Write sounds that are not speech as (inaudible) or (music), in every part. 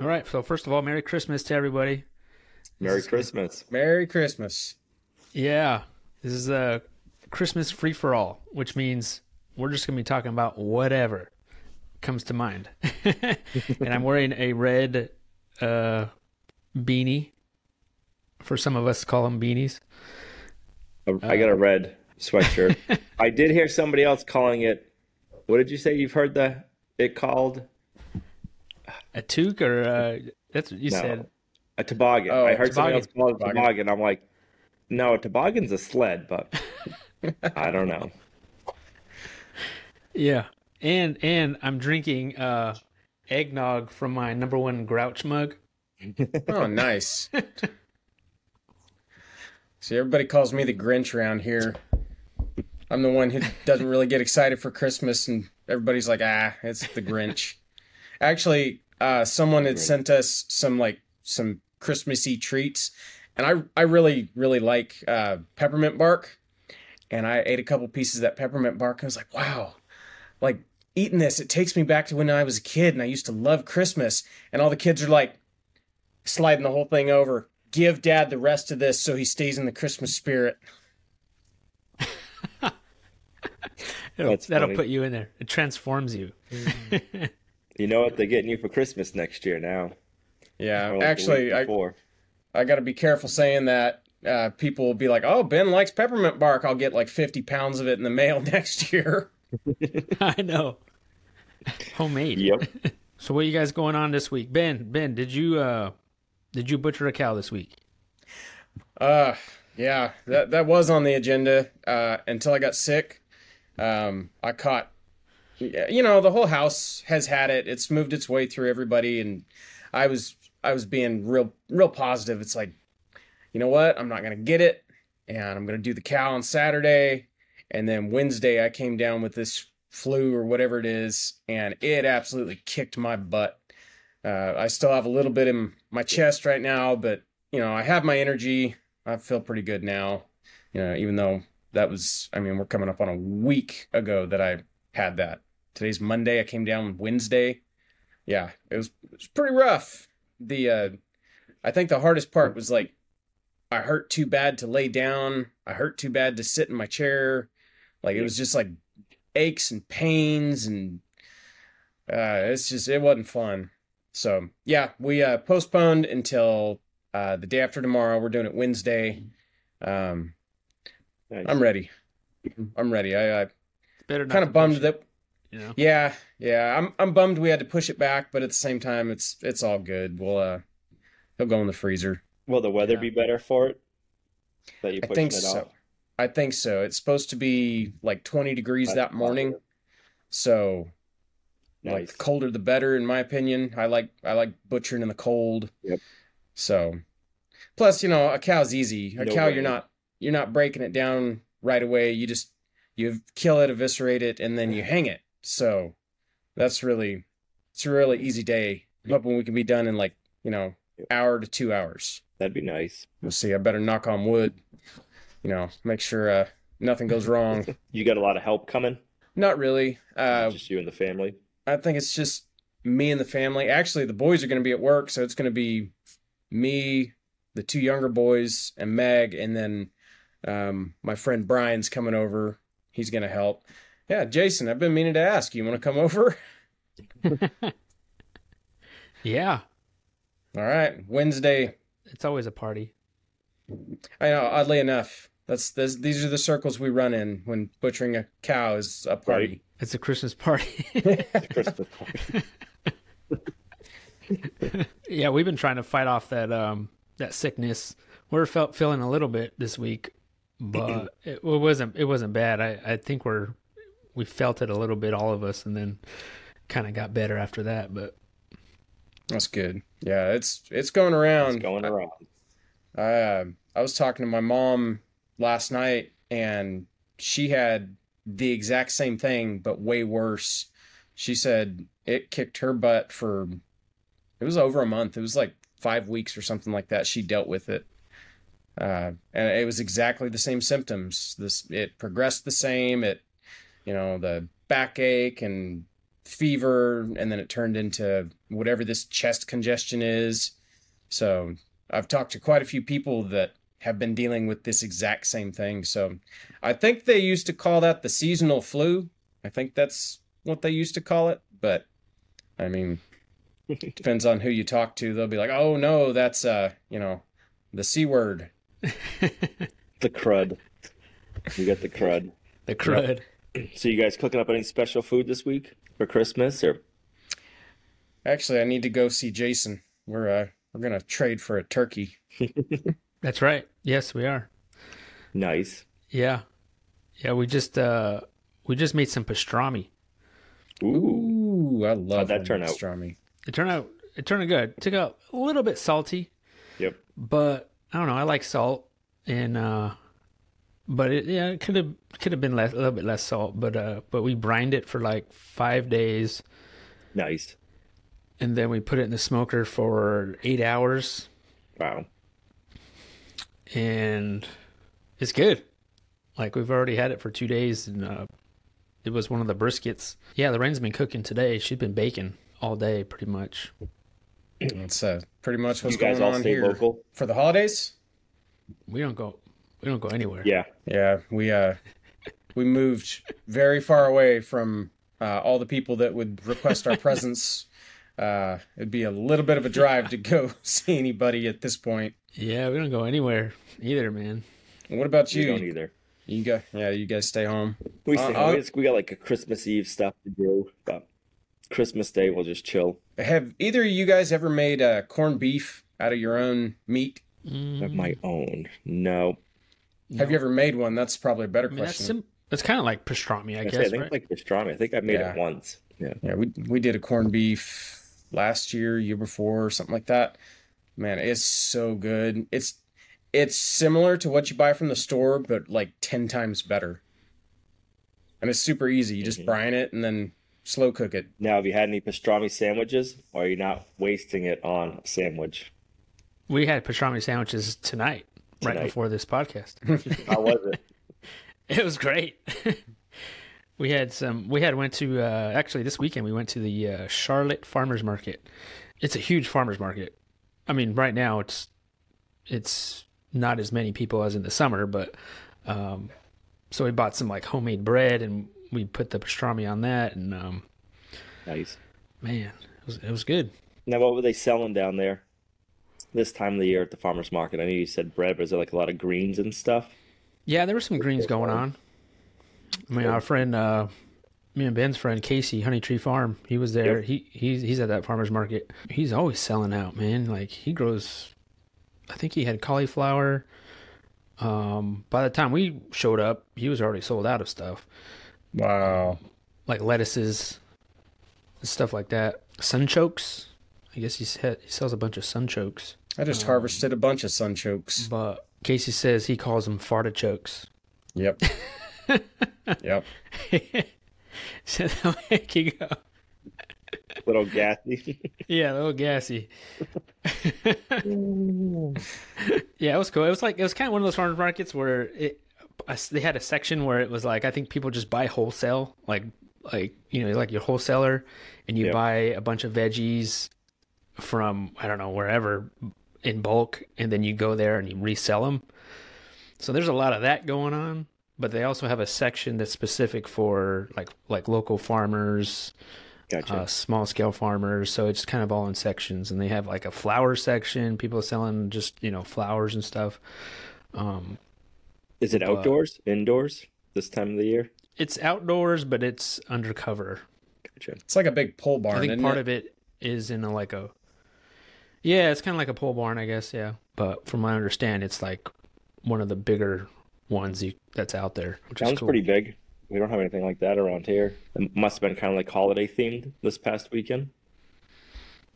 All right. So first of all, Merry Christmas to everybody. Merry Christmas. Merry Christmas. Yeah, this is a Christmas free for all, which means we're just gonna be talking about whatever comes to mind. (laughs) and I'm wearing a red uh, beanie. For some of us, call them beanies. I got a red sweatshirt. (laughs) I did hear somebody else calling it. What did you say? You've heard the it called A toque, or uh, that's what you No. said. a toboggan. Oh, I heard somebody else toboggan. call it a toboggan. I'm like, no, a toboggan's a sled, but (laughs) I don't know. Yeah, and and I'm drinking uh, eggnog from my number one grouch mug. Oh, nice. (laughs) See, everybody calls me the Grinch around here. I'm the one who doesn't really get excited for Christmas, and everybody's like, ah, it's the Grinch. (laughs) Actually, uh, someone had sent us some like some Christmassy treats, and I I really really like uh, peppermint bark, and I ate a couple pieces of that peppermint bark. And I was like, wow, like eating this, it takes me back to when I was a kid, and I used to love Christmas. And all the kids are like sliding the whole thing over. Give dad the rest of this so he stays in the Christmas spirit. (laughs) It'll, that'll funny. put you in there. It transforms you. (laughs) You know what they're getting you for Christmas next year now. Yeah, like actually, I. I got to be careful saying that. Uh, people will be like, "Oh, Ben likes peppermint bark. I'll get like fifty pounds of it in the mail (laughs) next year." (laughs) I know. Homemade. Yep. (laughs) So what are you guys going on this week? Ben, Ben, did you uh did you butcher a cow this week? Uh, yeah, that that was on the agenda uh, until I got sick. Um, I caught, you know, the whole house has had it. It's moved its way through everybody, and I was I was being real real positive. It's like, you know what? I'm not gonna get it, and I'm gonna do the cow on Saturday, and then Wednesday I came down with this flu or whatever it is, and it absolutely kicked my butt. Uh, I still have a little bit in my chest right now, but you know, I have my energy. I feel pretty good now. You know, even though that was, I mean, we're coming up on a week ago that I had that. Today's Monday. I came down Wednesday. Yeah, it was, it was pretty rough. The, uh, I think the hardest part was like, I hurt too bad to lay down. I hurt too bad to sit in my chair. Like it was just like aches and pains and, uh, it's just, it wasn't fun. So yeah, we uh, postponed until uh, the day after tomorrow. We're doing it Wednesday. Um, Nice. I'm ready. I'm ready. I, I Better kind of bummed that. You know. Yeah, yeah. I'm I'm bummed we had to push it back, but at the same time, it's it's all good. We'll uh, he'll go in the freezer. Will the weather Yeah. be better for it? That you I think it so. off? I think so. It's supposed to be like 20 degrees That's that morning, positive. so like Nice. the colder the better, in my opinion. I like I like butchering in the cold. Yep. So, plus you know a cow's easy. A No cow way. you're not you're not breaking it down right away. You just you kill it, eviscerate it, and then you hang it. So that's really it's a really easy day. I'm hoping we can be done in like you know hour to two hours. That'd be nice. We'll see. I better knock on wood. You know, make sure uh, nothing goes (laughs) wrong. You got a lot of help coming. Not really. Uh, just you and the family. I think it's just me and the family. Actually, the boys are going to be at work, so it's going to be me, the two younger boys, and Meg, and then um, my friend Brian's coming over. He's going to help. Yeah, Jason, I've been meaning to ask. You want to come over? (laughs) Yeah. All right, Wednesday. It's always a party. I know. Oddly enough, that's, that's these are the circles we run in when butchering a cow is a party. It's a Christmas party. (laughs) Christmas (laughs) party. yeah, we've been trying to fight off that um that sickness. We're felt feeling a little bit this week, but (clears throat) it, it wasn't it wasn't bad. I I think we're we felt it a little bit, all of us, and then kind of got better after that. But That's good. Yeah, it's it's going around. It's going around. I uh, I was talking to my mom last night, and she had the exact same thing, but way worse. She said it kicked her butt for it was over a month. It was like five weeks or something like that. She dealt with it, uh, and it was exactly the same symptoms. This it progressed the same. It you know the backache and fever, and then it turned into whatever this chest congestion is. So I've talked to quite a few people that have been dealing with this exact same thing. So I think they used to call that the seasonal flu. I think that's what they used to call it. But I mean, (laughs) depends on who you talk to. They'll be like, "Oh no, that's uh, you know, the c word." (laughs) The crud. You got the crud. The crud. So you guys cooking up any special food this week for Christmas or Actually, I need to go see Jason. We're uh, we're gonna trade for a turkey. (laughs) That's right. Yes, we are. nice? Yeah. Yeah, we just uh we just made some pastrami. Ooh. Ooh, I love How'd that homemade turn out? pastrami. It turned out it turned out good. Took out a little bit salty, Yep. but I don't know, I like salt and uh but it yeah, it could have could have been less a little bit less salt, but uh but we brined it for like 5 days Nice. and then we put it in the smoker for 8 hours Wow. and it's good. Like we've already had it for 2 days and uh it was one of the briskets. Yeah, Lorraine's been cooking today. She's been baking all day pretty much. That's uh, pretty much what's you guys going all on stay here local? for the holidays. We don't go we don't go anywhere. Yeah. Yeah, we uh, we moved very far away from uh, all the people that would request our presence. (laughs) Uh, it'd be a little bit of a drive to go (laughs) see anybody at this point. Yeah, we don't go anywhere either, man. What about We you? don't either. You go, yeah, you guys stay home. We Uh, stay uh, home. We just- we got like a Christmas Eve stuff to do, but Christmas Day we'll just chill. Have either of you guys ever made uh, corned beef out of your own meat? Mm, Of my own. No. Have you ever made one? That's probably a better I mean, that's question. sim- that's kind of like pastrami, I I, guess, say, I think right? like pastrami. I think I made Yeah. it once. Yeah. Yeah, we we did a corned beef last year, year before, something like that. Man, it's so good. It's it's similar to what you buy from the store, but like ten times better. And it's super easy. You just Mhm. brine it and then slow cook it. Now, have you had any pastrami sandwiches, or are you not wasting it on a sandwich? we had pastrami sandwiches tonight, right before this podcast. (laughs) How was it? (laughs) it was great. (laughs) we had some. We had went to uh, actually this weekend. We went to the uh, Charlotte Farmers Market. It's a huge farmers market. I mean, right now it's it's not as many people as in the summer, but um, so we bought some like homemade bread and we put the pastrami on that, and um, nice. man, it was it was good. Now, what were they selling down there this time of the year at the farmers market? I know you said bread, but is there like a lot of greens and stuff? Yeah, there were some greens going on. I mean, our friend, uh, me and Ben's friend Casey, Honey Tree Farm, he was there. Yep. He he's he's at that farmers market. He's always selling out, man. Like he grows. I think he had cauliflower. Um, by the time we showed up, he was already sold out of stuff Wow. like lettuces, and stuff like that. Sunchokes. I guess he said he sells a bunch of sunchokes. I just um, harvested a bunch of sunchokes. But Casey says he calls them fartichokes. Yep. (laughs) yep. (laughs) so they'll make you go. (laughs) Little gassy. Yeah, a little gassy. yeah, it was cool. It was like it was kind of one of those farmers markets where it I s- they had a section where it was like I think people just buy wholesale, like like you know like your wholesaler, and you Yep. buy a bunch of veggies from I don't know wherever in bulk, and then you go there and you resell them. So there's a lot of that going on, but they also have a section that's specific for like like local farmers, Gotcha. uh, small scale farmers. So it's kind of all in sections, and they have like a flower section. People selling just you know flowers and stuff. Um, is it but- outdoors, indoors this time of the year? it's outdoors, but it's undercover. Gotcha. It's like a big pole barn. I think isn't part it? of it is in a, like a. Yeah, it's kind of like a pole barn, I guess. Yeah, but from what I understand, it's like one of the bigger ones you, that's out there, which is Sounds cool. pretty big. We don't have anything like that around here. It must have been kind of like holiday themed this past weekend.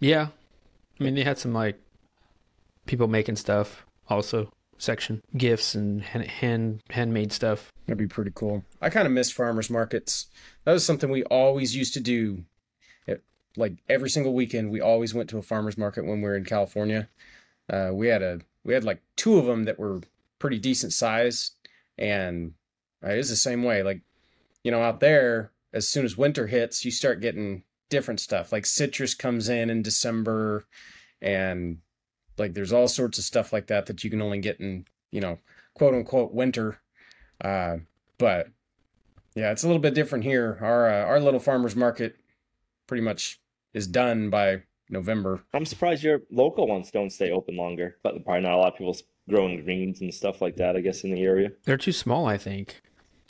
Yeah, I mean they had some like people making stuff also section gifts and hand, hand handmade stuff. That'd be pretty cool. I kind of miss farmers markets. That was something we always used to do. Like every single weekend, we always went to a farmers market when we were in California. Uh, we had a we had like two of them that were pretty decent size, and uh, it was the same way. Like you know, out there as soon as winter hits, you start getting different stuff. Like citrus comes in in December, and like there's all sorts of stuff like that that you can only get in you know quote unquote winter. Uh, but yeah, it's a little bit different here. Our uh, our little farmers market pretty much is done by November. I'm surprised your local ones don't stay open longer, but probably not a lot of people growing greens and stuff like that. I guess in the area. They're too small, I think.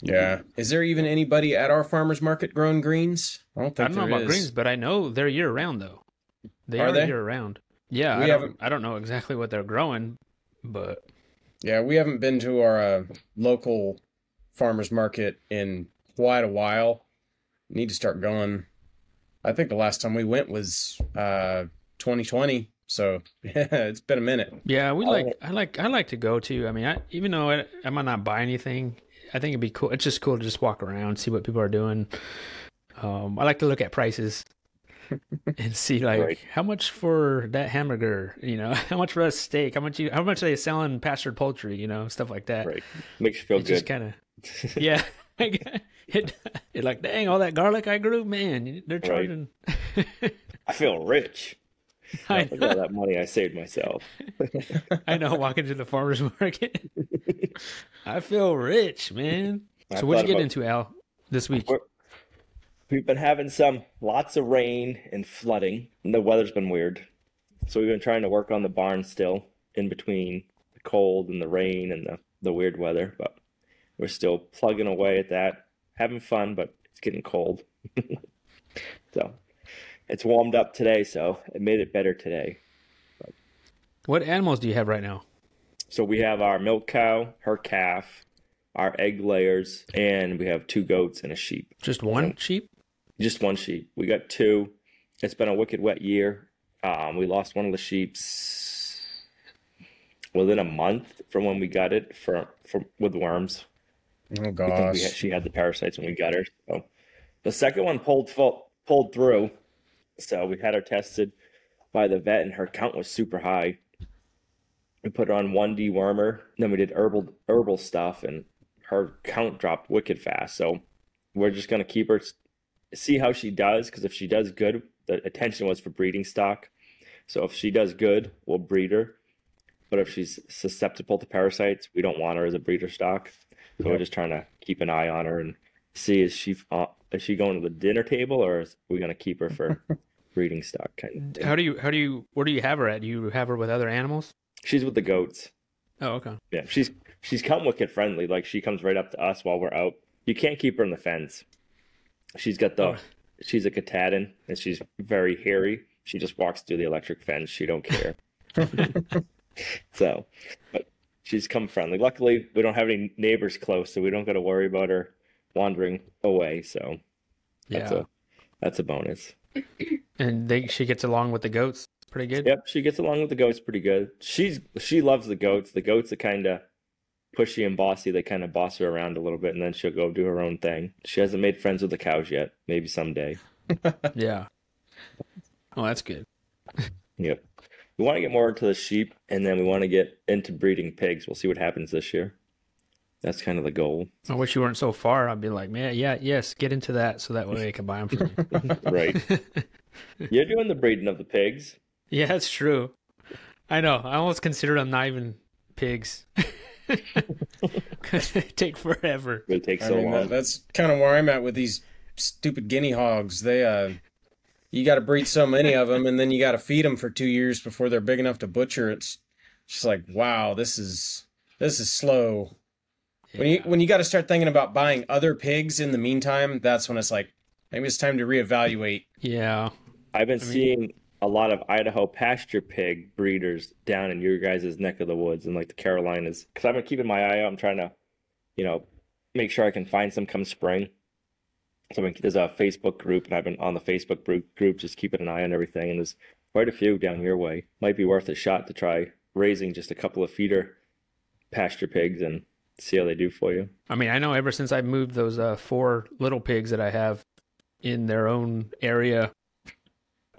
Yeah. Is there even anybody at our farmers market growing greens? I don't I think don't know there about is. greens, but I know they're year round though. They Are are, they? year round. Yeah, We I don't, haven't- I don't know exactly what they're growing, but Yeah, we haven't been to our uh, local farmers market in quite a while. Need to start going. I think the last time we went was uh, 2020. So (laughs) yeah, it's been a minute. yeah, we Oh. like I like I like to go to. I mean, I, even though I, I might not buy anything, I think it'd be cool. It's just cool to just walk around, see what people are doing. Um, I like to look at prices (laughs) and see like Right. how much for that hamburger, you know, (laughs) how much for a steak, how much you how much are they selling pastured poultry, you know, stuff like that. Right, makes you feel it good. just kind of yeah. It, it like dang all that garlic I grew, man. They're Right. I feel rich. (laughs) I Look at all that money I saved myself. (laughs) I know. Walking to the farmers (laughs) market, I feel rich, man. So what'd you get about- into, Al, this week? We've been having some lots of rain and flooding, and the weather's been weird. So we've been trying to work on the barn still in between the cold and the rain and the, the weird weather, but we're still plugging away at that, having fun, but it's getting cold. (laughs) so it's warmed up today, so it made it better today. What animals do you have right now? So we have our milk cow, her calf, our egg layers, and we have two goats and a sheep. Just one sheep? Just one sheep. We got two. It's been a wicked wet year. Um, we lost one of the sheeps within a month from when we got it for, for with worms. Oh I think we gosh. had, she had the parasites when we got her. So the second one pulled full, pulled through. So we had her tested by the vet, and her count was super high. We put her on one dewormer, then we did herbal herbal stuff, and her count dropped wicked fast. So we're just gonna keep her, see how she does, because if she does good, the attention was for breeding stock. So if she does good, we'll breed her. But if she's susceptible to parasites, we don't want her as a breeder stock. So we're just trying to keep an eye on her and see is she uh, is she going to the dinner table or is we going to keep her for (laughs) breeding stock kind of thing. How do you how do you where do you have her at? Do you have her with other animals? She's with the goats. Oh, okay. Yeah, she's she's come wicked friendly. Like she comes right up to us while we're out. You can't keep her in the fence. She's got the Oh. she's a Katahdin and she's very hairy. She just walks through the electric fence. She don't care. (laughs) (laughs) so, but she's come friendly. Luckily, we don't have any neighbors close, so we don't got to worry about her wandering away. So that's Yeah. a that's a bonus. (clears throat) And they she gets along with the goats pretty good. Yep, she gets along with the goats pretty good. She's she loves the goats. The goats are kind of pushy and bossy. They kind of boss her around a little bit, and then she'll go do her own thing. She hasn't made friends with the cows yet. Maybe someday. (laughs) Yeah. Oh, that's good. Yep. We want to get more into the sheep, and then we want to get into breeding pigs. We'll see what happens this year. That's kind of the goal, I wish you weren't so far. I'd be like, man, yeah, yes, get into that so that way I can buy them from you. (laughs) right? (laughs) You're doing the breeding of the pigs. yeah, that's true. I know. I almost consider them not even pigs because (laughs) they take forever. It takes I so mean, long. that's kind of where I'm at with these stupid guinea hogs. They, uh, you got to breed so many of them, and then you got to feed them for two years before they're big enough to butcher. It's just like, wow, this is this is slow. When you when you got to start thinking about buying other pigs in the meantime, that's when it's like, maybe it's time to reevaluate. Yeah. I've been I mean- seeing a lot of Idaho pasture pig breeders down in your guys' neck of the woods and like the Carolinas. Because I've been keeping my eye out. I'm trying to, you know, make sure I can find some come spring. So I've been- there's a Facebook group, and I've been on the Facebook group, group just keeping an eye on everything. And there's quite a few down your way. Might be worth a shot to try raising just a couple of feeder pasture pigs and see how they do for you. I mean, I know ever since I moved those uh, four little pigs that I have in their own area,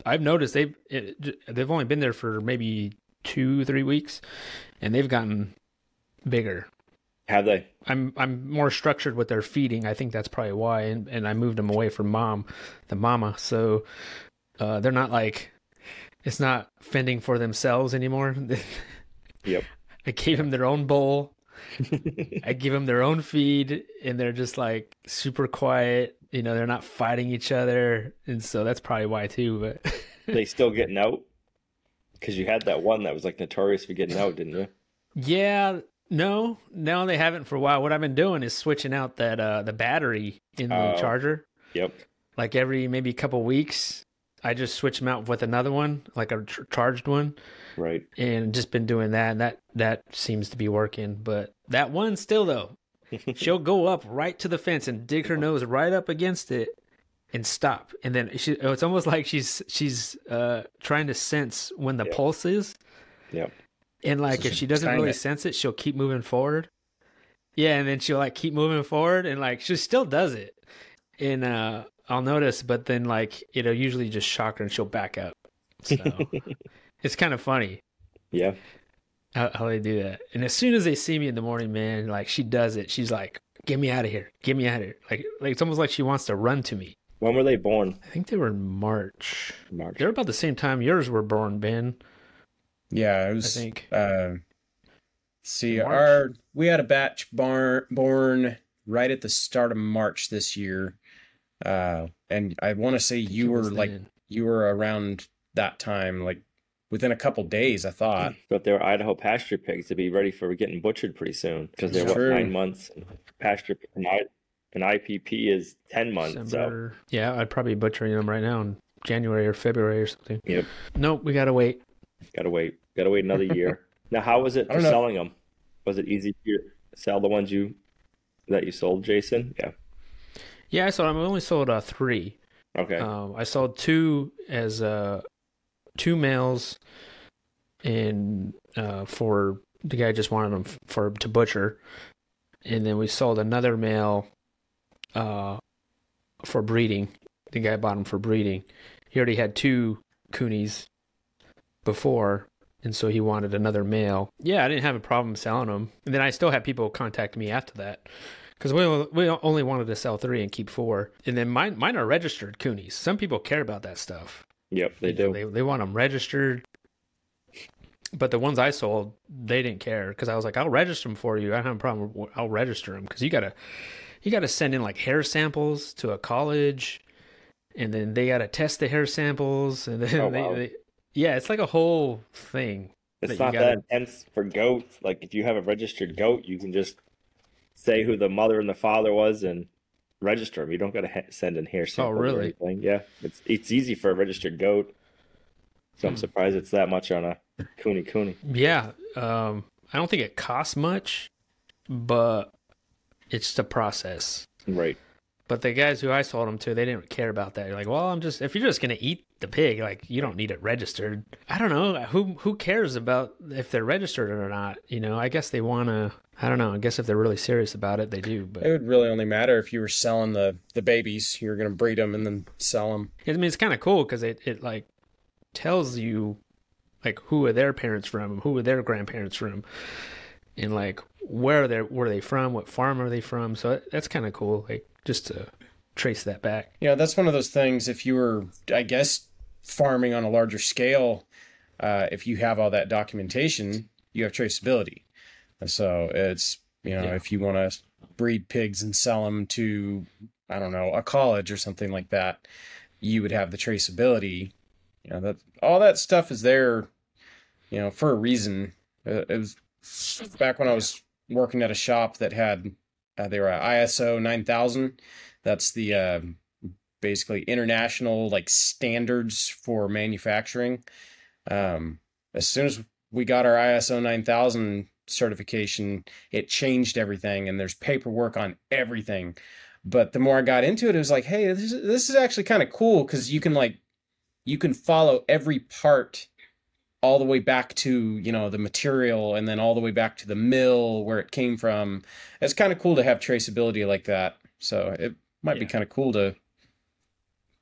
I've noticed they've it, they've only been there for maybe two, three weeks, and they've gotten bigger. Have they? I'm I'm more structured with their feeding. I think that's probably why, and, and I moved them away from mom, the mama. So uh, they're not like it's not fending for themselves anymore. (laughs) Yep. I gave them their own bowl. I give them their own feed, and they're just like super quiet. You know, they're not fighting each other, and so that's probably why too. But (laughs) they still getting out? Because you had that one that was like notorious for getting out, didn't you? yeah, no, no, they haven't for a while. What I've been doing is switching out that uh the battery in the Oh. charger. Yep. Like every maybe couple weeks, I just switch them out with another one, like a ch- charged one. Right. and just been doing that and that that seems to be working but that one still though (laughs) she'll go up right to the fence and dig her nose right up against it and stop and then she it's almost like she's she's uh trying to sense when the Yeah. pulse is Yep. And like So if she doesn't really it. sense it she'll keep moving forward yeah and then she'll like keep moving forward and like she still does it and uh i'll notice but then like it'll usually just shock her and she'll back up so (laughs) it's kind of funny Yeah. how, how they do that. And as soon as they see me in the morning, man, like she does it. She's like, "Get me out of here! Get me out of here!" Like, like it's almost like she wants to run to me. When were they born? I think they were in March. March. They're about the same time yours were born, Ben. Yeah, it I was. think. Uh, see, March? our we had a batch bar, born right at the start of March this year, uh, and I want to say you were like then. you were around that time, like within a couple days. I thought. But they were Idaho pasture pigs to be ready for getting butchered pretty soon because they're what nine months. Pasture an, I, an IPP is ten months. So Yeah, I'd probably be butchering them right now in January or February or something. Yep. Nope, we gotta wait. Gotta wait. Gotta wait another year. (laughs) now, how was it for selling them? Was it easy to sell the ones you that you sold, Jason? Yeah. Yeah, I sold. I only sold uh, three. Okay. Um, I sold two as uh, two males, and uh, for the guy just wanted them for to butcher, and then we sold another male uh, for breeding. The guy bought them for breeding. He already had two coonies before, and so he wanted another male. Yeah, I didn't have a problem selling them. And then I still had people contact me after that because we we only wanted to sell three and keep four. And then mine mine are registered coonies. Some people care about that stuff. yep, they You know, do. They they want them registered. But the ones I sold, they didn't care because I was like, I'll register them for you. I don't have a problem. I'll register them because you gotta you gotta send in like hair samples to a college, and then they gotta test the hair samples, and then Oh, they, wow. they yeah, it's like a whole thing. It's that not gotta- that intense for goats. Like if you have a registered goat, you can just say who the mother and the father was and register them. You don't got to ha- send in or Oh, really? anything. Yeah, it's it's easy for a registered goat. So I'm Hmm. surprised it's that much on a kune kune. Yeah, um, I don't think it costs much, but it's the process. Right. But the guys who I sold them to, they didn't care about that. You're like, well, I'm just if you're just gonna eat the pig, like you don't need it registered. I don't know who who cares about if they're registered or not. You know, I guess they wanna. I don't know. I guess if they're really serious about it, they do. But it would really only matter if you were selling the the babies. you're going to breed them and then sell them. I mean, it's kind of cool because it it like tells you like who are their parents from, who are their grandparents from, and like where they where they from, what farm are they from. So that's kind of cool. Like just to trace that back. Yeah, that's one of those things. If you were, I guess, farming on a larger scale, uh, if you have all that documentation, you have traceability. And so it's, you know, Yeah. if you want to breed pigs and sell them to, I don't know, a college or something like that, you would have the traceability. You know, that all that stuff is there, you know, for a reason. Uh, It was back when I was working at a shop that had, uh, they were ISO 9000. That's the, uh, basically international like standards for manufacturing. Um, as soon as we got our ISO 9000 certification, it changed everything, and there's paperwork on everything. But the more I got into it, it was like, hey, this is, this is actually kind of cool because you can like you can follow every part all the way back to you know the material and then all the way back to the mill where it came from it's kind of cool to have traceability like that so it might be kind of cool to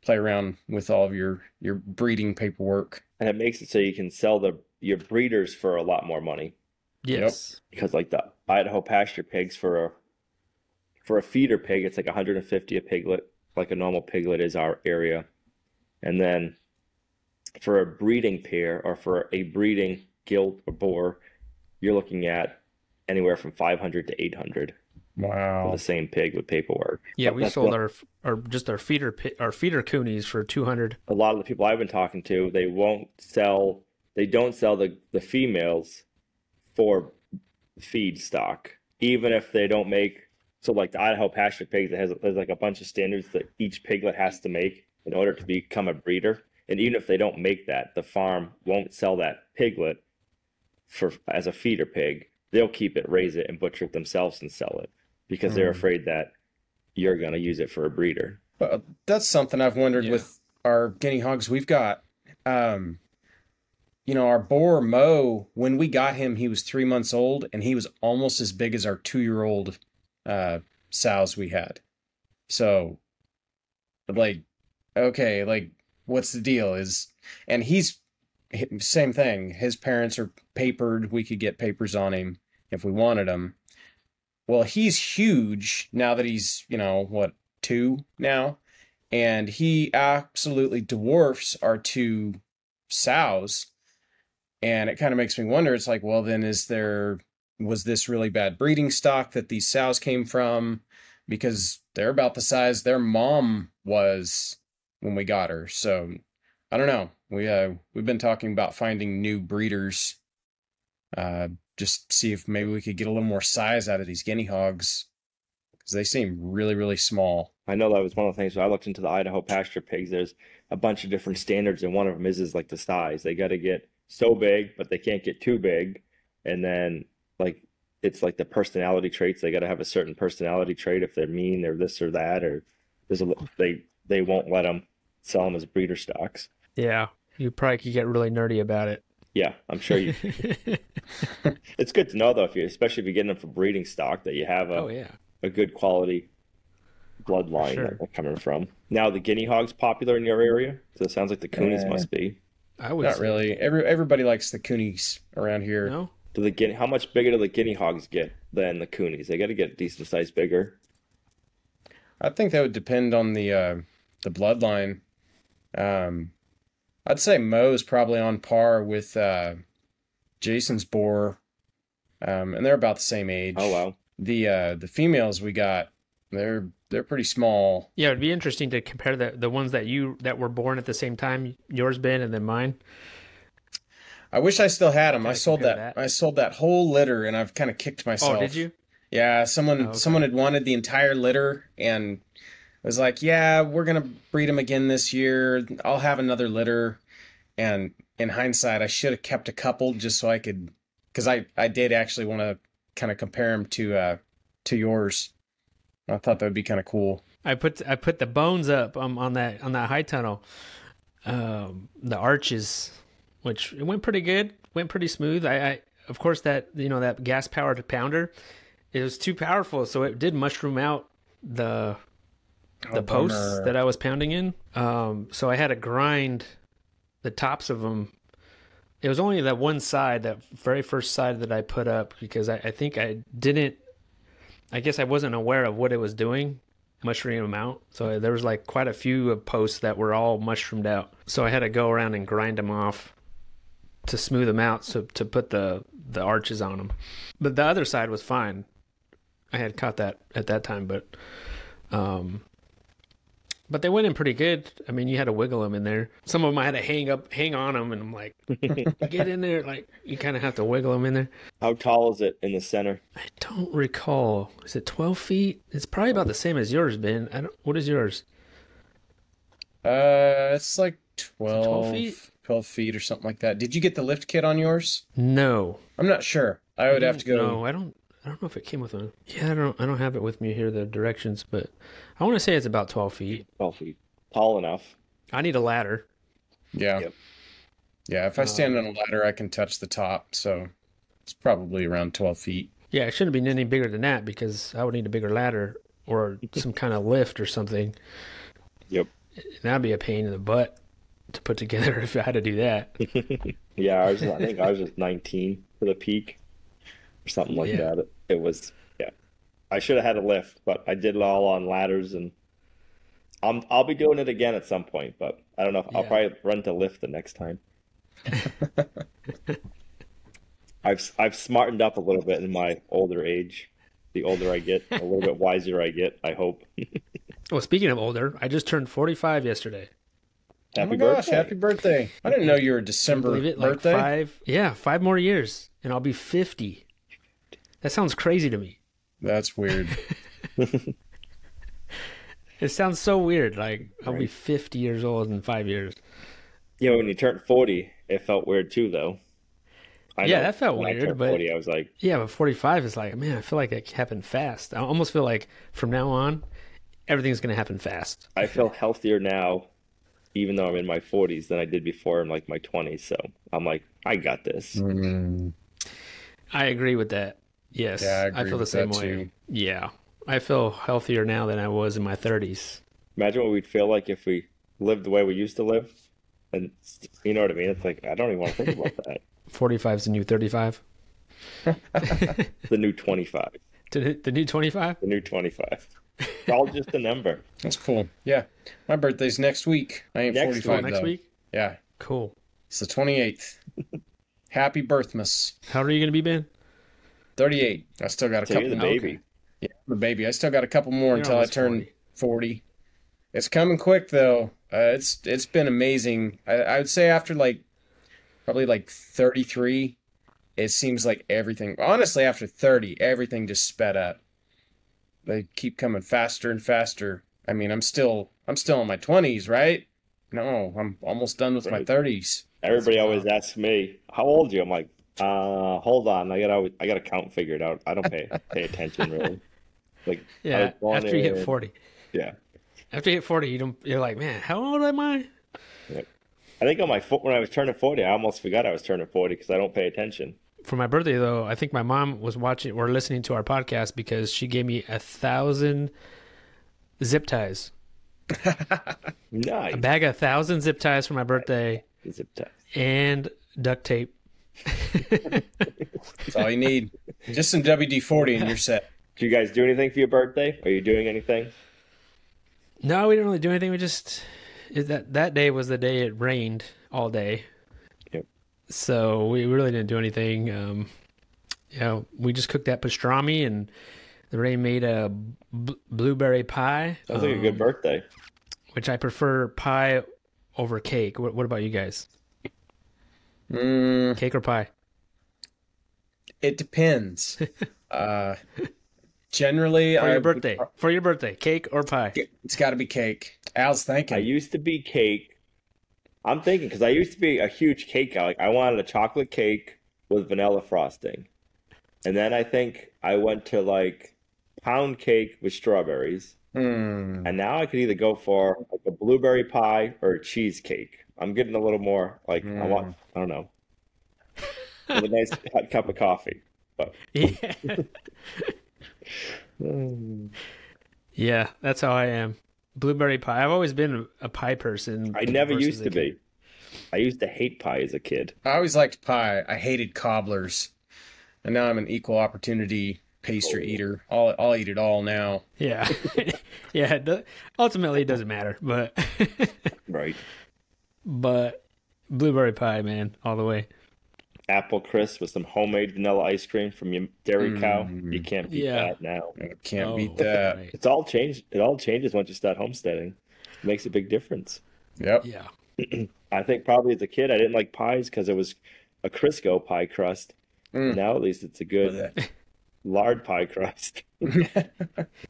play around with all of your your breeding paperwork And it makes it so you can sell the your breeders for a lot more money. Yes. because like the Idaho pasture pigs for a for a feeder pig, it's like 150 a piglet, like a normal piglet is our area, and then for a breeding pair or for a breeding gilt or boar, you're looking at anywhere from 500 to 800 for Wow. the same pig with paperwork. Yeah, But we sold what- our our just our feeder our feeder coonies for two hundred. a lot of the people I've been talking to, they won't sell, they don't sell the, the females for feed stock, even if they don't make. So, like the Idaho pasture pigs, it has there's like a bunch of standards that each piglet has to make in order to become a breeder. And even if they don't make that, the farm won't sell that piglet for as a feeder pig. They'll keep it, raise it, and butcher it themselves and sell it because they're Hmm. afraid that you're gonna use it for a breeder. But that's something I've wondered Yeah. with our guinea hogs we've got. Um, you know, our boar Mo, when we got him, he was three months old and he was almost as big as our two year old uh, sows we had. So, like, okay, like, what's the deal? Is and he's same thing. His parents are papered. We could get papers on him if we wanted them. Well, he's huge now that he's, you know, what, two now? And he absolutely dwarfs our two sows. And it kind of makes me wonder it's like, well, then is there, was this really bad breeding stock that these sows came from? Because they're about the size their mom was when we got her. So I don't know. We, uh, we've been talking about finding new breeders. Uh, just see if maybe we could get a little more size out of these guinea hogs because they seem really, really small. I know that was one of the things. When I looked into the Idaho pasture pigs. There's a bunch of different standards, and one of them is is like the size. They got to get so big, but they can't get too big. And then like it's like the personality traits. They got to have a certain personality trait. If they're mean, they're this or that, or there's a they they won't let them sell them as breeder stocks. Yeah, you probably could get really nerdy about it. Yeah, I'm sure you. (laughs) it's good to know though, if you especially if you're getting them for breeding stock, that you have a oh yeah. a good quality bloodline Sure. that they're coming from. Now the guinea hog's popular in your area, so it sounds like the coonies Uh, must be. I would Not say- really. Every everybody likes the coonies around here. No. Do the guinea? How much bigger do the guinea hogs get than the coonies? They got to get decent size bigger. I think that would depend on the uh, the bloodline. Um, I'd say Mo's probably on par with uh, Jason's boar, um, and they're about the same age. Oh wow, The uh, the females we got, they're they're pretty small. Yeah, it'd be interesting to compare the the ones that you that were born at the same time, yours Ben and then mine. I wish I still had them. I Gotta sold that, that. I sold that whole litter, and I've kind of kicked myself. Oh, did you? Yeah, someone Oh, okay. someone had wanted the entire litter and was like, "Yeah, we're gonna breed them again this year. I'll have another litter." And in hindsight, I should have kept a couple just so I could, because I I did actually want to kind of compare them to uh to yours. I thought that would be kind of cool. I put I put the bones up um, on that on that high tunnel, um, the arches, which it went pretty good, went pretty smooth. I, I of course that you know that gas powered pounder, it was too powerful, so it did mushroom out the the Oh, posts bummer. that I was pounding in. Um, so I had to grind the tops of them. It was only that one side, that very first side that I put up, because I, I think I didn't. I guess I wasn't aware of what it was doing, mushrooming them out. So there was like quite a few of posts that were all mushroomed out. So I had to go around and grind them off to smooth them out, so to put the the arches on them. But the other side was fine. I had caught that at that time, but um, but they went in pretty good. I mean, you had to wiggle them in there. Some of them I had to hang up, hang on them, and I'm like, (laughs) get in there. Like you kind of have to wiggle them in there. how tall is it in the center? I don't recall. Is it 12 feet? It's probably about the same as yours, Ben. I don't. What is yours? Uh, it's like 12, 12 feet? 12 feet or something like that. Did you get the lift kit on yours? No. I'm not sure. I would have to go. No, I don't. I don't know if it came with one. Yeah, I don't. I don't have it with me here. The directions, but I want to say it's about 12 feet. Twelve feet, tall enough. I need a ladder. Yeah. Yep. Yeah, if I stand um, on a ladder, I can touch the top. So it's probably around 12 feet. Yeah, it shouldn't be any bigger than that because I would need a bigger ladder or (laughs) some kind of lift or something. Yep. That'd be a pain in the butt to put together (laughs) if I had to do that. (laughs) Yeah, ours. Is, I think ours is nineteen for the peak. or something like Yeah. that. It, it was yeah. I should have had a lift, but I did it all on ladders and I'm I'll be doing it again at some point, but I don't know if I'll probably rent a lift the next time. (laughs) I've I've smartened up a little bit in my older age. The older I get, a little bit wiser I get, I hope. (laughs) Well, speaking of older, I just turned 45 yesterday. oh Happy my gosh, birthday. happy birthday! I didn't know you were a Can you December believe it? Like birthday. five, yeah, five more years, and I'll be 50. That sounds crazy to me. That's weird. (laughs) It sounds so weird. Like I'll be 50 years old in five years. You know, when you turned 40, it felt weird too, though. I Yeah, know that felt when I weird, turned but- 40, I was like, Yeah, but 45 is like, man, I feel like it happened fast. I almost feel like from now on, everything's going to happen fast. I feel healthier now, even though I'm in my 40s, than I did before in like my 20s. So I'm like, I got this. Mm, I agree with that. Yes. Yeah, I agree feel the same way. too. Yeah. I feel healthier now than I was in my 30s. Imagine what we'd feel like if we lived the way we used to live. And you know what I mean? It's like, I don't even want to think about (laughs) that. 45 is the new 35. (laughs) The new 25. The the new 25? The new 25. It's all just a number. that's cool. Yeah, my birthday's next week. I ain't Next 45 next week? Yeah, Cool. it's the 28th. Happy birthmas. How old are you going to be, Ben? 38. I still got a So couple. you're the Okay. baby. Yeah, the baby. I still got a couple more You're until I turn 40. 40. It's coming quick though. Uh, it's it's been amazing. I, I would say after like probably like 33, it seems like everything. Honestly, after 30, everything just sped up. They keep coming faster and faster. I mean, I'm still I'm still in my 20s, right? No, I'm almost done with my 30s. Everybody always asks me, "How old are you?" I'm like, "Uh, hold on. I gotta, I gotta count figured out. I don't pay pay attention really." (laughs) Like, Yeah. After you hit 40. yeah. After you hit 40, you don't, you're like, man, how old am I? I think on my foot when I was turning 40, I almost forgot I was turning 40 because I don't pay attention. For my birthday, though, I think my mom was watching or listening to our podcast because she gave me a thousand zip ties. (laughs) Nice. A bag of a thousand zip ties for my birthday Zip tie. and duct tape. That's all you need. Just some WD 40 and you're set. Do you guys do anything for your birthday? Are you doing anything? No, we didn't really do anything. We just it, that that day was the day it rained all day. Yep. So we really didn't do anything. Um, you know, we just cooked that pastrami and Lorraine made a b- blueberry pie. Sounds like a good um, birthday. Which I prefer pie over cake. What, what about you guys? Mm, Cake or pie? it depends. (laughs) uh, generally, For I your would- birthday. For your birthday, cake or pie? It's got to be cake. Al's thinking. I used to be cake. I'm thinking because I used to be a huge cake guy. Like I wanted a chocolate cake with vanilla frosting, and then I think I went to like pound cake with strawberries, Hmm. and now I could either go for like a blueberry pie or a cheesecake. I'm getting a little more like I want. Mm. I don't know. A nice (laughs) hot cup of coffee. But Yeah. (laughs) yeah, that's how I am. Blueberry pie. I've always been a pie person. I never used to cake. be. I used to hate pie as a kid. I always liked pie. I hated cobblers, and now I'm an equal opportunity pastry Oh. eater. I'll I'll eat it all now. Yeah, (laughs) yeah. it Ultimately, it doesn't matter, but Right. But blueberry pie, man, all the way. apple crisp with some homemade vanilla ice cream from your dairy cow. Mm. You can't beat Yeah. that now. I can't Oh, beat that. right. It's all changed. It all changes once you start homesteading. It makes a big difference. Yep. Yeah, (clears throat) I think probably as a kid I didn't like pies because it was a Crisco pie crust. Mm. Now at least it's a good (laughs) lard pie crust. (laughs)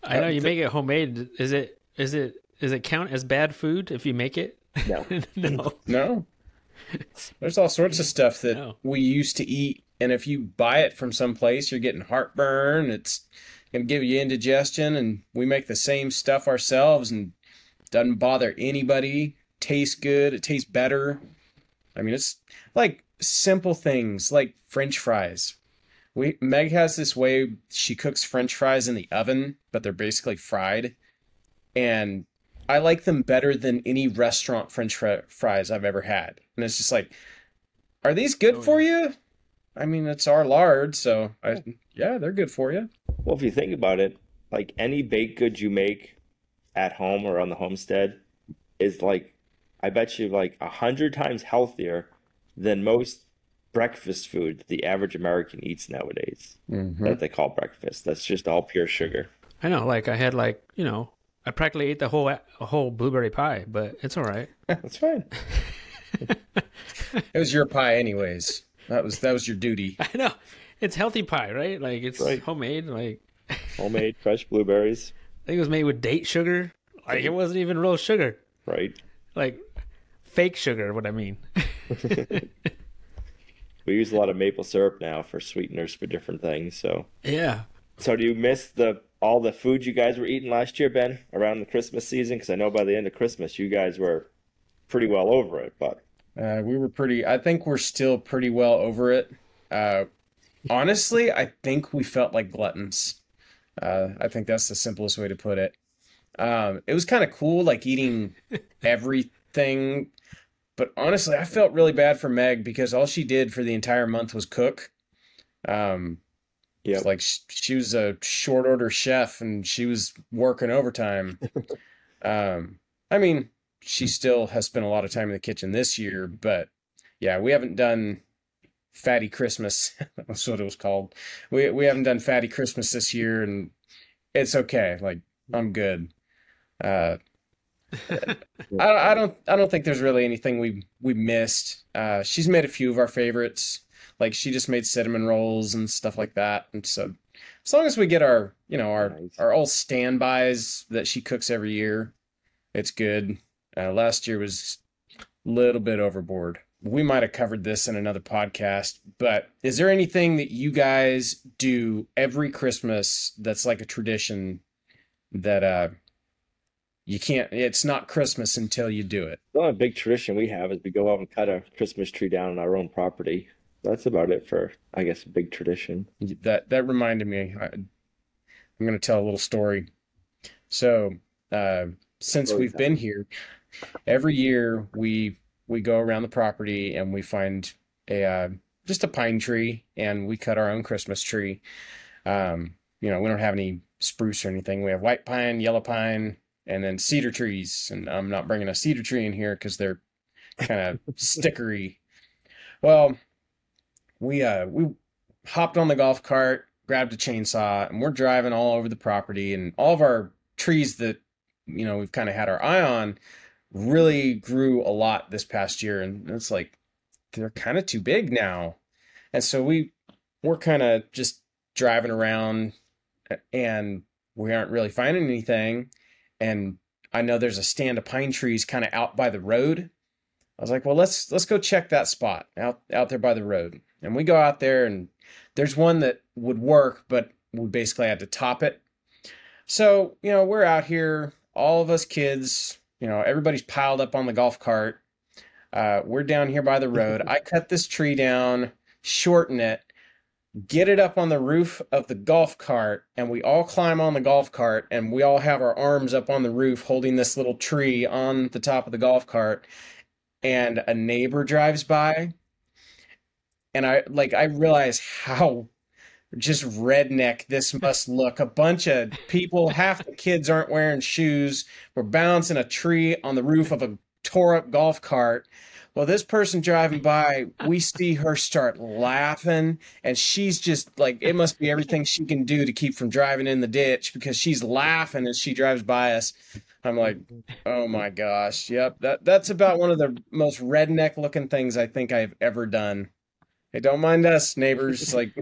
I know you (laughs) make it homemade. Is it is it is it count as bad food if you make it? No. (laughs) no. No. There's all sorts of stuff that No. we used to eat, and if you buy it from someplace, you're getting heartburn. It's gonna give you indigestion, and we make the same stuff ourselves, and doesn't bother anybody. Tastes good. It tastes better. I mean, it's like simple things like French fries. We Meg has this way she cooks French fries in the oven, but they're basically fried, and I like them better than any restaurant French fri- fries I've ever had. And it's just like, are these good Oh, for you? I mean, it's our lard, so I yeah, they're good for you. Well, if you think about it, like any baked goods you make at home or on the homestead is like, I bet you like a hundred times healthier than most breakfast food that the average American eats nowadays Mm-hmm. that they call breakfast. That's just all pure sugar. I know, like I had like you know, I practically ate the whole a whole blueberry pie, but it's all right. (laughs) That's fine. (laughs) It was your pie, anyways. That was that was your duty. (laughs) I know, it's healthy pie, right? Like it's Right. homemade. Like Homemade fresh blueberries, I think it was made with date sugar. Like it wasn't even real sugar. right? Like fake sugar. What I mean. We use a lot of maple syrup now for sweeteners for different things. So, yeah. so do you miss the all the food you guys were eating last year, Ben, around the Christmas season? Because I know by the end of Christmas, you guys were pretty well over it. But Uh, we were pretty. I think we're still pretty well over it. Uh, honestly, I think we felt like gluttons. Uh, I think that's the simplest way to put it. Um, it was kind of cool, like eating (laughs) everything. But honestly, I felt really bad for Meg because all she did for the entire month was cook. Um, yeah, It's like sh- she was a short order chef and she was working overtime. (laughs) um, I mean, she still has spent a lot of time in the kitchen this year, but yeah, we haven't done Fatty Christmas. (laughs) That's what it was called. We we haven't done Fatty Christmas this year, and it's okay. Like I'm good. Uh, (laughs) I, I don't I don't think there's really anything we we missed. Uh, she's made a few of our favorites. Like she just made cinnamon rolls and stuff like that. And so as long as we get our you know our Nice. our old standbys that she cooks every year, it's good. Uh, last year was a little bit overboard. We might have covered this in another podcast, but is there anything that you guys do every Christmas that's like a tradition that uh you can't it's not Christmas until you do it? the only big tradition we have is we go out and cut a Christmas tree down on our own property. That's about it for, I guess, a big tradition. That that reminded me. I, I'm going to tell a little story. So, uh, since Story we've time. been here, every year we we go around the property and we find a uh, just a pine tree and we cut our own Christmas tree. Um, you know, we don't have any spruce or anything. We have white pine, yellow pine, and then cedar trees. And I'm not bringing a cedar tree in here because they're kind of (laughs) stickery. Well, we uh we hopped on the golf cart, grabbed a chainsaw, and we're driving all over the property. And all of our trees that you know we've kind of had our eye on really grew a lot this past year, and it's like they're kind of too big now. And so we we're kind of just driving around, and we aren't really finding anything. And I know there's a stand of pine trees kind of out by the road. I was like, well, let's let's go check that spot out out there by the road. And we go out there and there's one that would work, but we basically had to top it. So, you know, we're out here, all of us kids, you know, everybody's piled up on the golf cart. Uh, we're down here by the road. (laughs) I cut this tree down, shorten it, get it up on the roof of the golf cart, and we all climb on the golf cart and we all have our arms up on the roof holding this little tree on the top of the golf cart. And a neighbor drives by and I like I realize how just redneck this must look. A bunch of people, half the kids aren't wearing shoes. We're balancing a tree on the roof of a tore up golf cart. Well, this person driving by, we see her start laughing, and she's just like, it must be everything she can do to keep from driving in the ditch because she's laughing as she drives by us. I'm like, oh my gosh, yep, that that's about one of the most redneck looking things I think I've ever done. Hey, don't mind us, neighbors. (laughs) Like,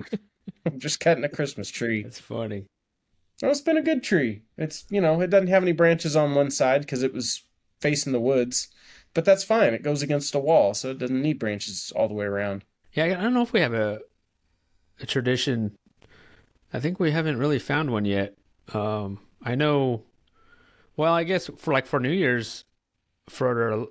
I'm just cutting a Christmas tree. It's funny. Oh, it's been a good tree. It's, you know, it doesn't have any branches on one side because it was facing the woods, but that's fine. It goes against a wall, so it doesn't need branches all the way around. Yeah, I don't know if we have a a tradition. I think we haven't really found one yet. Um, I know. Well, I guess for like for New Year's, for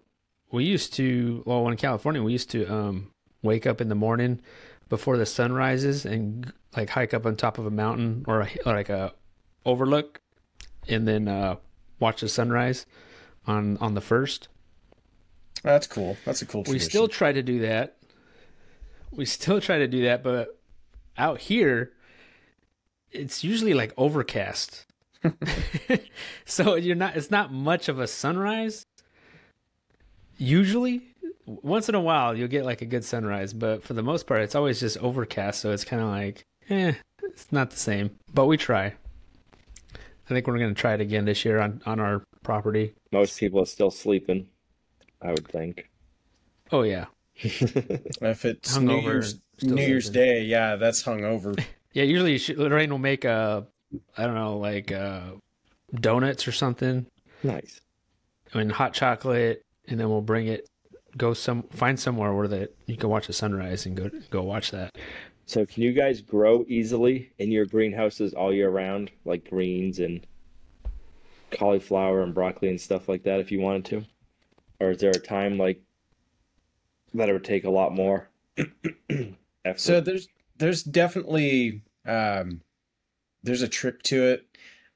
we used to. Well, in California, we used to um, wake up in the morning before the sun rises and like hike up on top of a mountain or, a, or like a overlook, and then uh, watch the sunrise on on the first. That's cool. That's a cool We still try to do that. We still try to do that, but out here, it's usually like overcast. (laughs) (laughs) so you're not it's not much of a sunrise. Usually, once in a while you'll get like a good sunrise, but for the most part it's always just overcast, so it's kind of like eh, it's not the same. But we try. I think we're going to try it again this year on on our property. Most people are still sleeping, I would think. Oh yeah. (laughs) if it's New Year's, New Year's sleeping. Day, yeah, that's hungover. (laughs) Yeah, usually she, Lorraine will make a, I don't know, like uh, donuts or something, nice. and hot chocolate, and then we'll bring it, go some, find somewhere where that you can watch the sunrise and go go watch that. So, can you guys grow easily in your greenhouses all year round, like greens and cauliflower and broccoli and stuff like that, if you wanted to? Or is there a time like that it would take a lot more (clears throat) effort? So there's there's definitely um, there's a trick to it.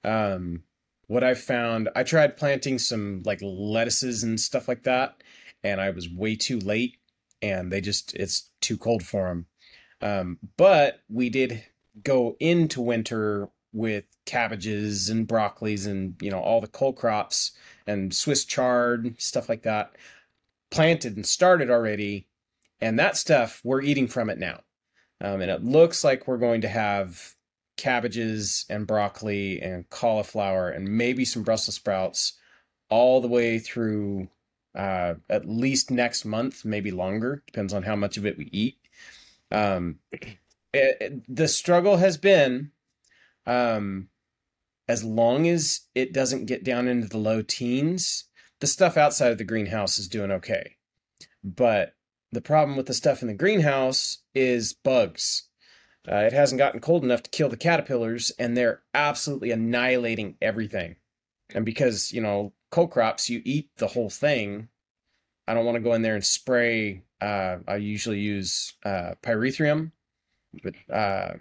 Um, what I've found, I tried planting some like lettuces and stuff like that, and I was way too late, and they just it's too cold for them. Um, but we did go into winter with cabbages and broccolis and you know all the cold crops and Swiss chard stuff like that planted and started already, and that stuff we're eating from it now. Um, and it looks like we're going to have cabbages and broccoli and cauliflower and maybe some Brussels sprouts all the way through uh, at least next month, maybe longer. Depends on how much of it we eat. Um, (clears throat) it- it- the struggle has been um, as long as it doesn't get down into the low teens, the stuff outside of the greenhouse is doing okay. But the problem with the stuff in the greenhouse is bugs. Uh, it hasn't gotten cold enough to kill the caterpillars, and they're absolutely annihilating everything. And because, you know, cold crops, you eat the whole thing. I don't want to go in there and spray. Uh, I usually use uh, pyrethrum, but, uh,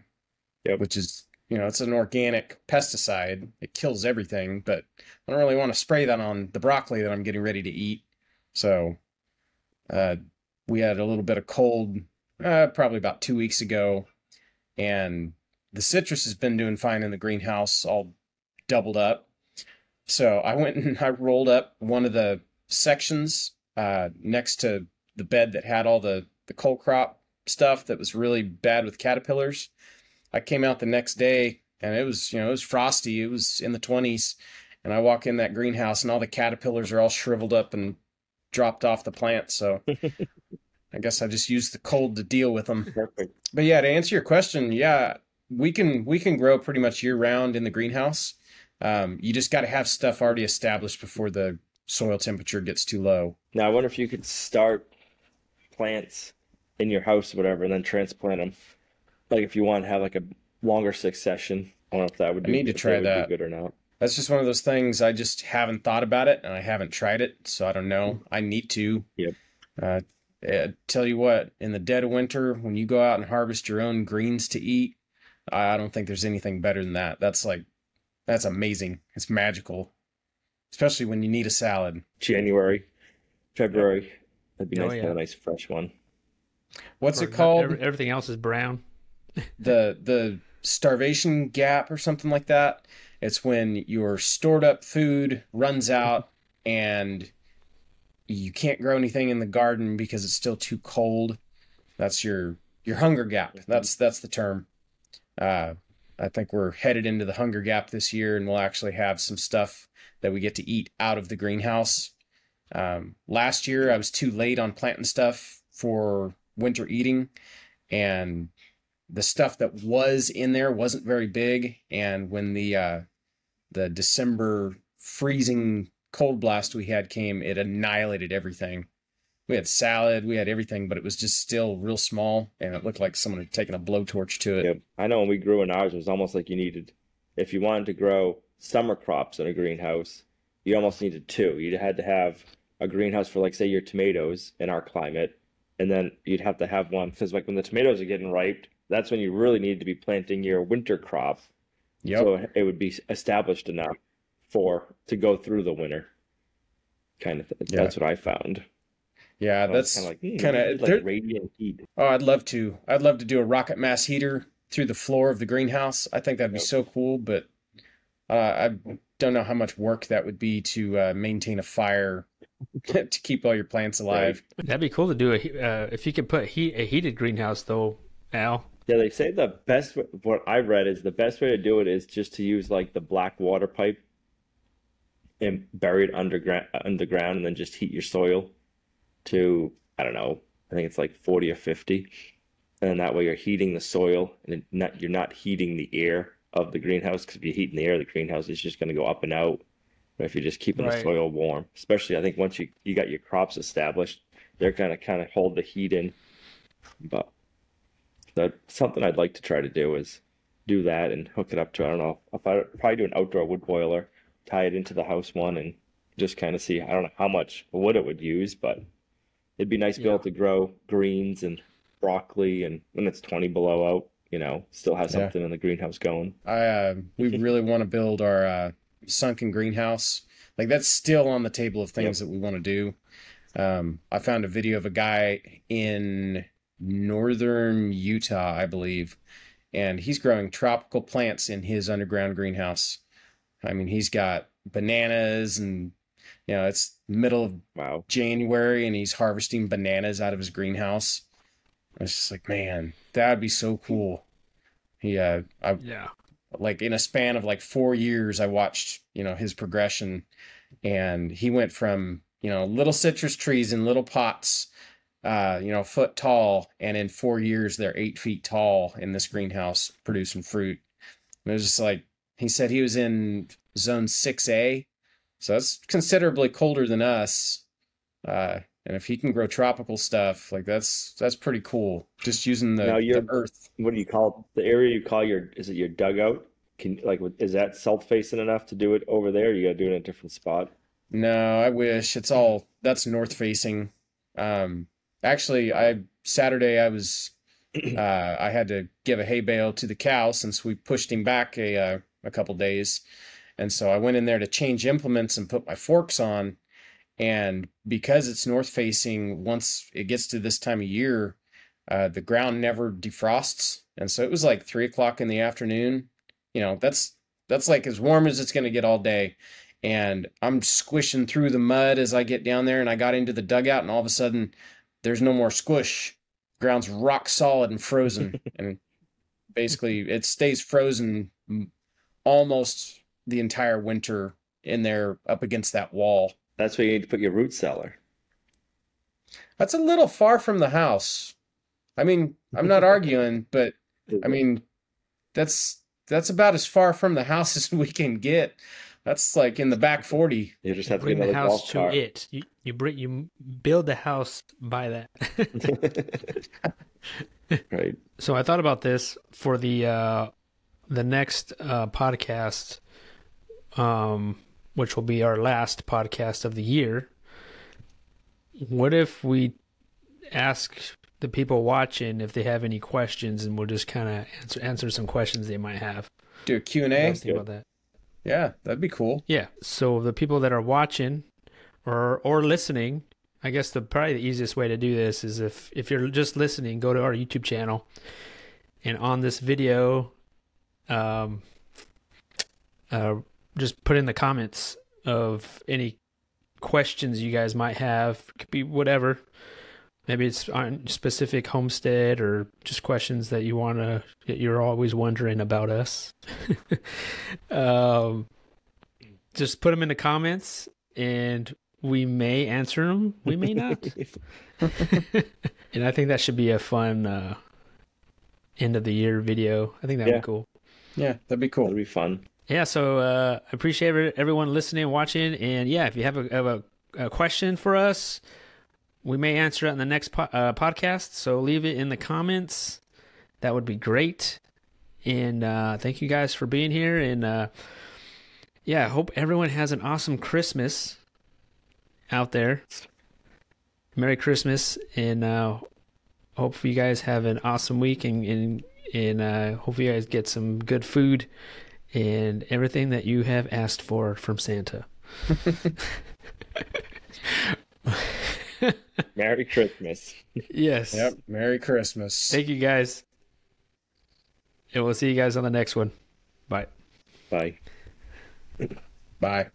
Yep. which is, you know, it's an organic pesticide. It kills everything, but I don't really want to spray that on the broccoli that I'm getting ready to eat. So, uh, we had a little bit of cold uh, probably about two weeks ago, and the citrus has been doing fine in the greenhouse, all doubled up. So I went and (laughs) I rolled up one of the sections uh, next to the bed that had all the the cold crop stuff that was really bad with caterpillars. I came out the next day and it was you know it was frosty. It was in the twenties, and I walk in that greenhouse and all the caterpillars are all shriveled up and dropped off the plant. So (laughs) I guess I just used the cold to deal with them. Perfect. But yeah, to answer your question, yeah, we can we can grow pretty much year round in the greenhouse. Um, you just got to have stuff already established before the soil temperature gets too low. Now, I wonder if you could start plants in your house or whatever and then transplant them. Like if you want to have like a longer succession. I don't know if that would I be, need to try would be good or not. That's just one of those things I just haven't thought about it and I haven't tried it, so I don't know. I need to. Yep. Uh, eh, tell you what, in the dead of winter, when you go out and harvest your own greens to eat, I I don't think there's anything better than that. That's like, that's amazing. It's magical, especially when you need a salad. January, February. That'd be Oh, nice to have a nice fresh one. What's Or it called? every- everything else is brown. (laughs) the the starvation gap or something like that. It's when your stored up food runs out and you can't grow anything in the garden because it's still too cold. That's your your hunger gap. That's that's the term. Uh, I think we're headed into the hunger gap this year, and we'll actually have some stuff that we get to eat out of the greenhouse. Um, last year, I was too late on planting stuff for winter eating, and the stuff that was in there wasn't very big and when the uh the december freezing cold blast we had came it annihilated everything we had salad we had everything but it was just still real small and it looked like someone had taken a blowtorch to it Yep. I know when we grew in ours, it was almost like you needed, if you wanted to grow summer crops in a greenhouse, you almost needed two. You had to have a greenhouse for, like, say, your tomatoes in our climate, and then you'd have to have one because, like, when the tomatoes are getting ripe, that's when you really need to be planting your winter crop. yep So it would be established enough for to go through the winter, kind of thing. Yeah. That's what I found. Yeah I was that's kind of like, hmm, kinda- like there- radiant heat. oh i'd love to i'd love to do a rocket mass heater through the floor of the greenhouse. I think that'd be Yep. so cool, but uh, I don't know how much work that would be to uh, maintain a fire (laughs) to keep all your plants alive. That'd be cool to do a uh, if you could put heat a heated greenhouse though, Al. Yeah, they say the best what I read is the best way to do it is just to use like the black water pipe and bury it underground underground and then just heat your soil to I don't know, I think it's like 40 or 50. And then that way you're heating the soil and not you're not heating the air of the greenhouse because if you're heating the air, the greenhouse is just going to go up and out. But if you're just keeping the soil warm, especially I think once you you got your crops established, they're going to kind of hold the heat in. But that's something I'd like to try to do is do that and hook it up to I don't know if I probably do an outdoor wood boiler, tie it into the house one, and just kind of see I don't know how much wood it would use, but it'd be nice to be Yeah. able to grow greens and broccoli, and when it's 20 below out, you know, still have Yeah. something in the greenhouse going. I uh, (laughs) we really want to build our uh, sunken greenhouse. Like that's still on the table of things that we want to do. Um, I found a video of a guy in northern Utah, I believe, and he's growing tropical plants in his underground greenhouse. I mean, he's got bananas and you know, it's middle of Wow. January and he's harvesting bananas out of his greenhouse. I was just like, man, that'd be so cool. He, uh, I Yeah. like in a span of like four years, I watched, you know, his progression and he went from, you know, little citrus trees in little pots, uh, you know, foot tall. And in four years, they're eight feet tall in this greenhouse producing fruit. And it was just like, he said he was in zone 6A. So that's considerably colder than us. Uh, and if he can grow tropical stuff, like that's that's pretty cool. Just using the, Now the earth. What do you call it? the area you call your is it your dugout? Can like is that south facing enough to do it over there? You got to do it in a different spot. No, I wish it's all that's north facing. Um, actually, I Saturday I was (clears throat) uh, I had to give a hay bale to the cow since we pushed him back a uh, a couple days, and so I went in there to change implements and put my forks on, and because it's north facing, once it gets to this time of year, uh, the ground never defrosts, and so it was like three o'clock in the afternoon. You know, that's that's like as warm as it's gonna get all day and I'm squishing through the mud as I get down there and I got into the dugout and all of a sudden there's no more squish. Ground's rock solid and frozen (laughs) and basically it stays frozen almost the entire winter in there up against that wall. That's where you need to put your root cellar. That's a little far from the house. I mean, I'm not arguing, (laughs) but I mean, that's that's about as far from the house (laughs) as we can get. That's like in the back 40. you just have to Bring get the house to cart. it. You you bring you build the house by that. (laughs) right. So I thought about this for the uh, the next uh, podcast, um, which will be our last podcast of the year. What if we ask the people watching if they have any questions, and we'll just kind of answer answer some questions they might have. Do a Q&A. What do you That's think good. about that? Yeah, that'd be cool. Yeah. So the people that are watching or or listening, I guess the probably the easiest way to do this is if if you're just listening, go to our YouTube channel, and on this video, um, uh, just put in the comments of any questions you guys might have. It Could be whatever. Maybe it's on specific homestead or just questions that you want to that you're always wondering about us. (laughs) um, just put them in the comments and we may answer them. We may not. (laughs) and I think that should be a fun uh, end of the year video. I think that would Yeah. be cool. Yeah, that'd be cool. That'd be fun. Yeah, so uh, I appreciate everyone listening and watching. And yeah, if you have a, have a, a question for us, we may answer it in the next po- uh, podcast. So leave it in the comments. That would be great. And uh, thank you guys for being here. And uh, yeah, I hope everyone has an awesome Christmas out there. Merry Christmas. And uh, hope you guys have an awesome week. And, and, and uh, hope you guys get some good food and everything that you have asked for from Santa. (laughs) Merry Christmas. Yes. Yep. Merry Christmas. Thank you guys. And we'll see you guys on the next one. Bye. Bye. Bye.